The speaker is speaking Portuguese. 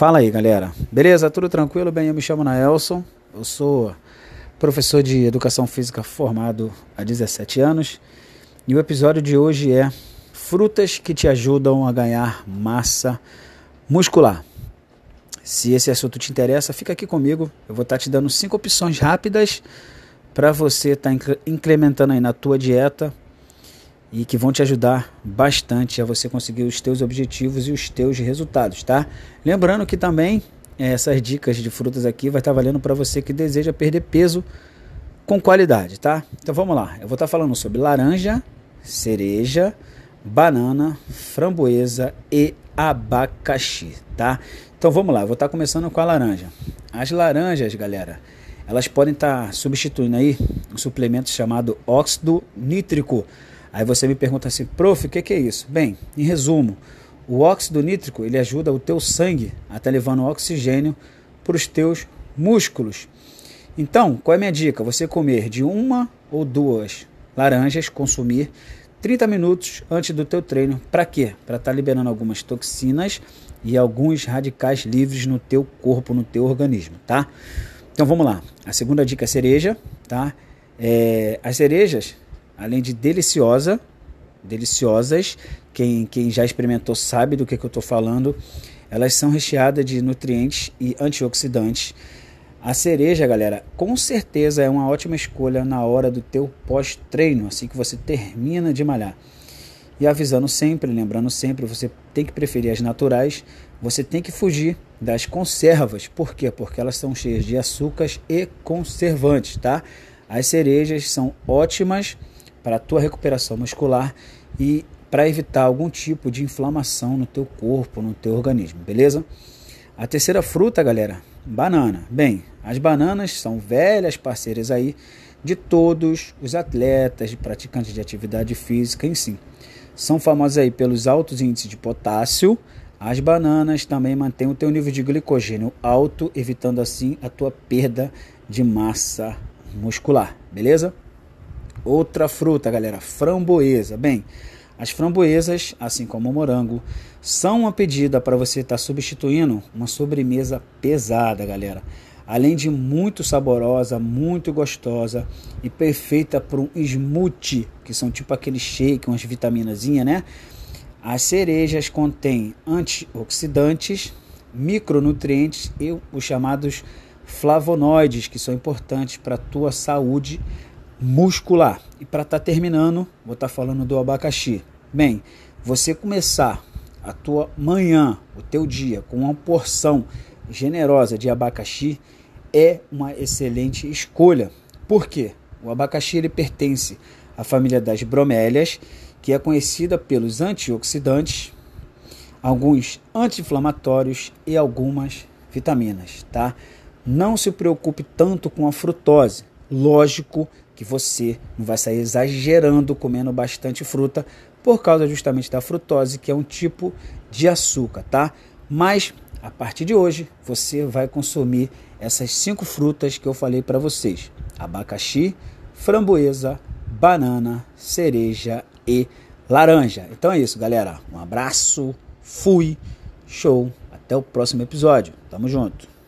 Fala aí, galera. Beleza? Tudo tranquilo? Bem, eu me chamo Naelson. Eu sou professor de educação física formado há 17 anos. E o episódio de hoje é frutas que te ajudam a ganhar massa muscular. Se esse assunto te interessa, fica aqui comigo. Eu vou estar te dando cinco opções rápidas para você estar incrementando aí na tua dieta e que vão te ajudar bastante a você conseguir os teus objetivos e os teus resultados, tá? Lembrando que também eh, essas dicas de frutas aqui vai estar valendo para você que deseja perder peso com qualidade, tá? Então vamos lá. Eu vou estar falando sobre laranja, cereja, banana, framboesa e abacaxi, tá? Então vamos lá. Eu vou estar começando com a laranja. As laranjas, galera, elas podem estar substituindo aí um suplemento chamado óxido nítrico Aí você me pergunta assim, prof, o que, que é isso? Bem, em resumo, o óxido nítrico ele ajuda o teu sangue a estar tá levando oxigênio para os teus músculos. Então, qual é a minha dica? Você comer de uma ou duas laranjas, consumir 30 minutos antes do teu treino. Para quê? Para estar tá liberando algumas toxinas e alguns radicais livres no teu corpo, no teu organismo, tá? Então vamos lá. A segunda dica é cereja, tá? É, as cerejas além de deliciosa, deliciosas, quem, quem já experimentou sabe do que, que eu estou falando, elas são recheadas de nutrientes e antioxidantes. A cereja, galera, com certeza é uma ótima escolha na hora do teu pós-treino, assim que você termina de malhar. E avisando sempre, lembrando sempre, você tem que preferir as naturais, você tem que fugir das conservas. Por quê? Porque elas são cheias de açúcares e conservantes, tá? As cerejas são ótimas para a tua recuperação muscular e para evitar algum tipo de inflamação no teu corpo, no teu organismo, beleza? A terceira fruta, galera, banana. Bem, as bananas são velhas parceiras aí de todos os atletas, de praticantes de atividade física em si. São famosas aí pelos altos índices de potássio. As bananas também mantêm o teu nível de glicogênio alto, evitando assim a tua perda de massa muscular, beleza? Outra fruta, galera, framboesa. Bem, as framboesas, assim como o morango, são uma pedida para você estar tá substituindo uma sobremesa pesada, galera. Além de muito saborosa, muito gostosa e perfeita para um smoothie, que são tipo aquele shake, umas vitaminazinhas, né? As cerejas contêm antioxidantes, micronutrientes e os chamados flavonoides, que são importantes para a tua saúde muscular. E para estar tá terminando, vou estar tá falando do abacaxi. Bem, você começar a tua manhã, o teu dia com uma porção generosa de abacaxi é uma excelente escolha. Por quê? O abacaxi ele pertence à família das bromélias, que é conhecida pelos antioxidantes, alguns anti-inflamatórios e algumas vitaminas, tá? Não se preocupe tanto com a frutose. Lógico que você não vai sair exagerando comendo bastante fruta por causa justamente da frutose, que é um tipo de açúcar, tá? Mas a partir de hoje você vai consumir essas cinco frutas que eu falei para vocês: abacaxi, framboesa, banana, cereja e laranja. Então é isso, galera. Um abraço, fui, show, até o próximo episódio. Tamo junto.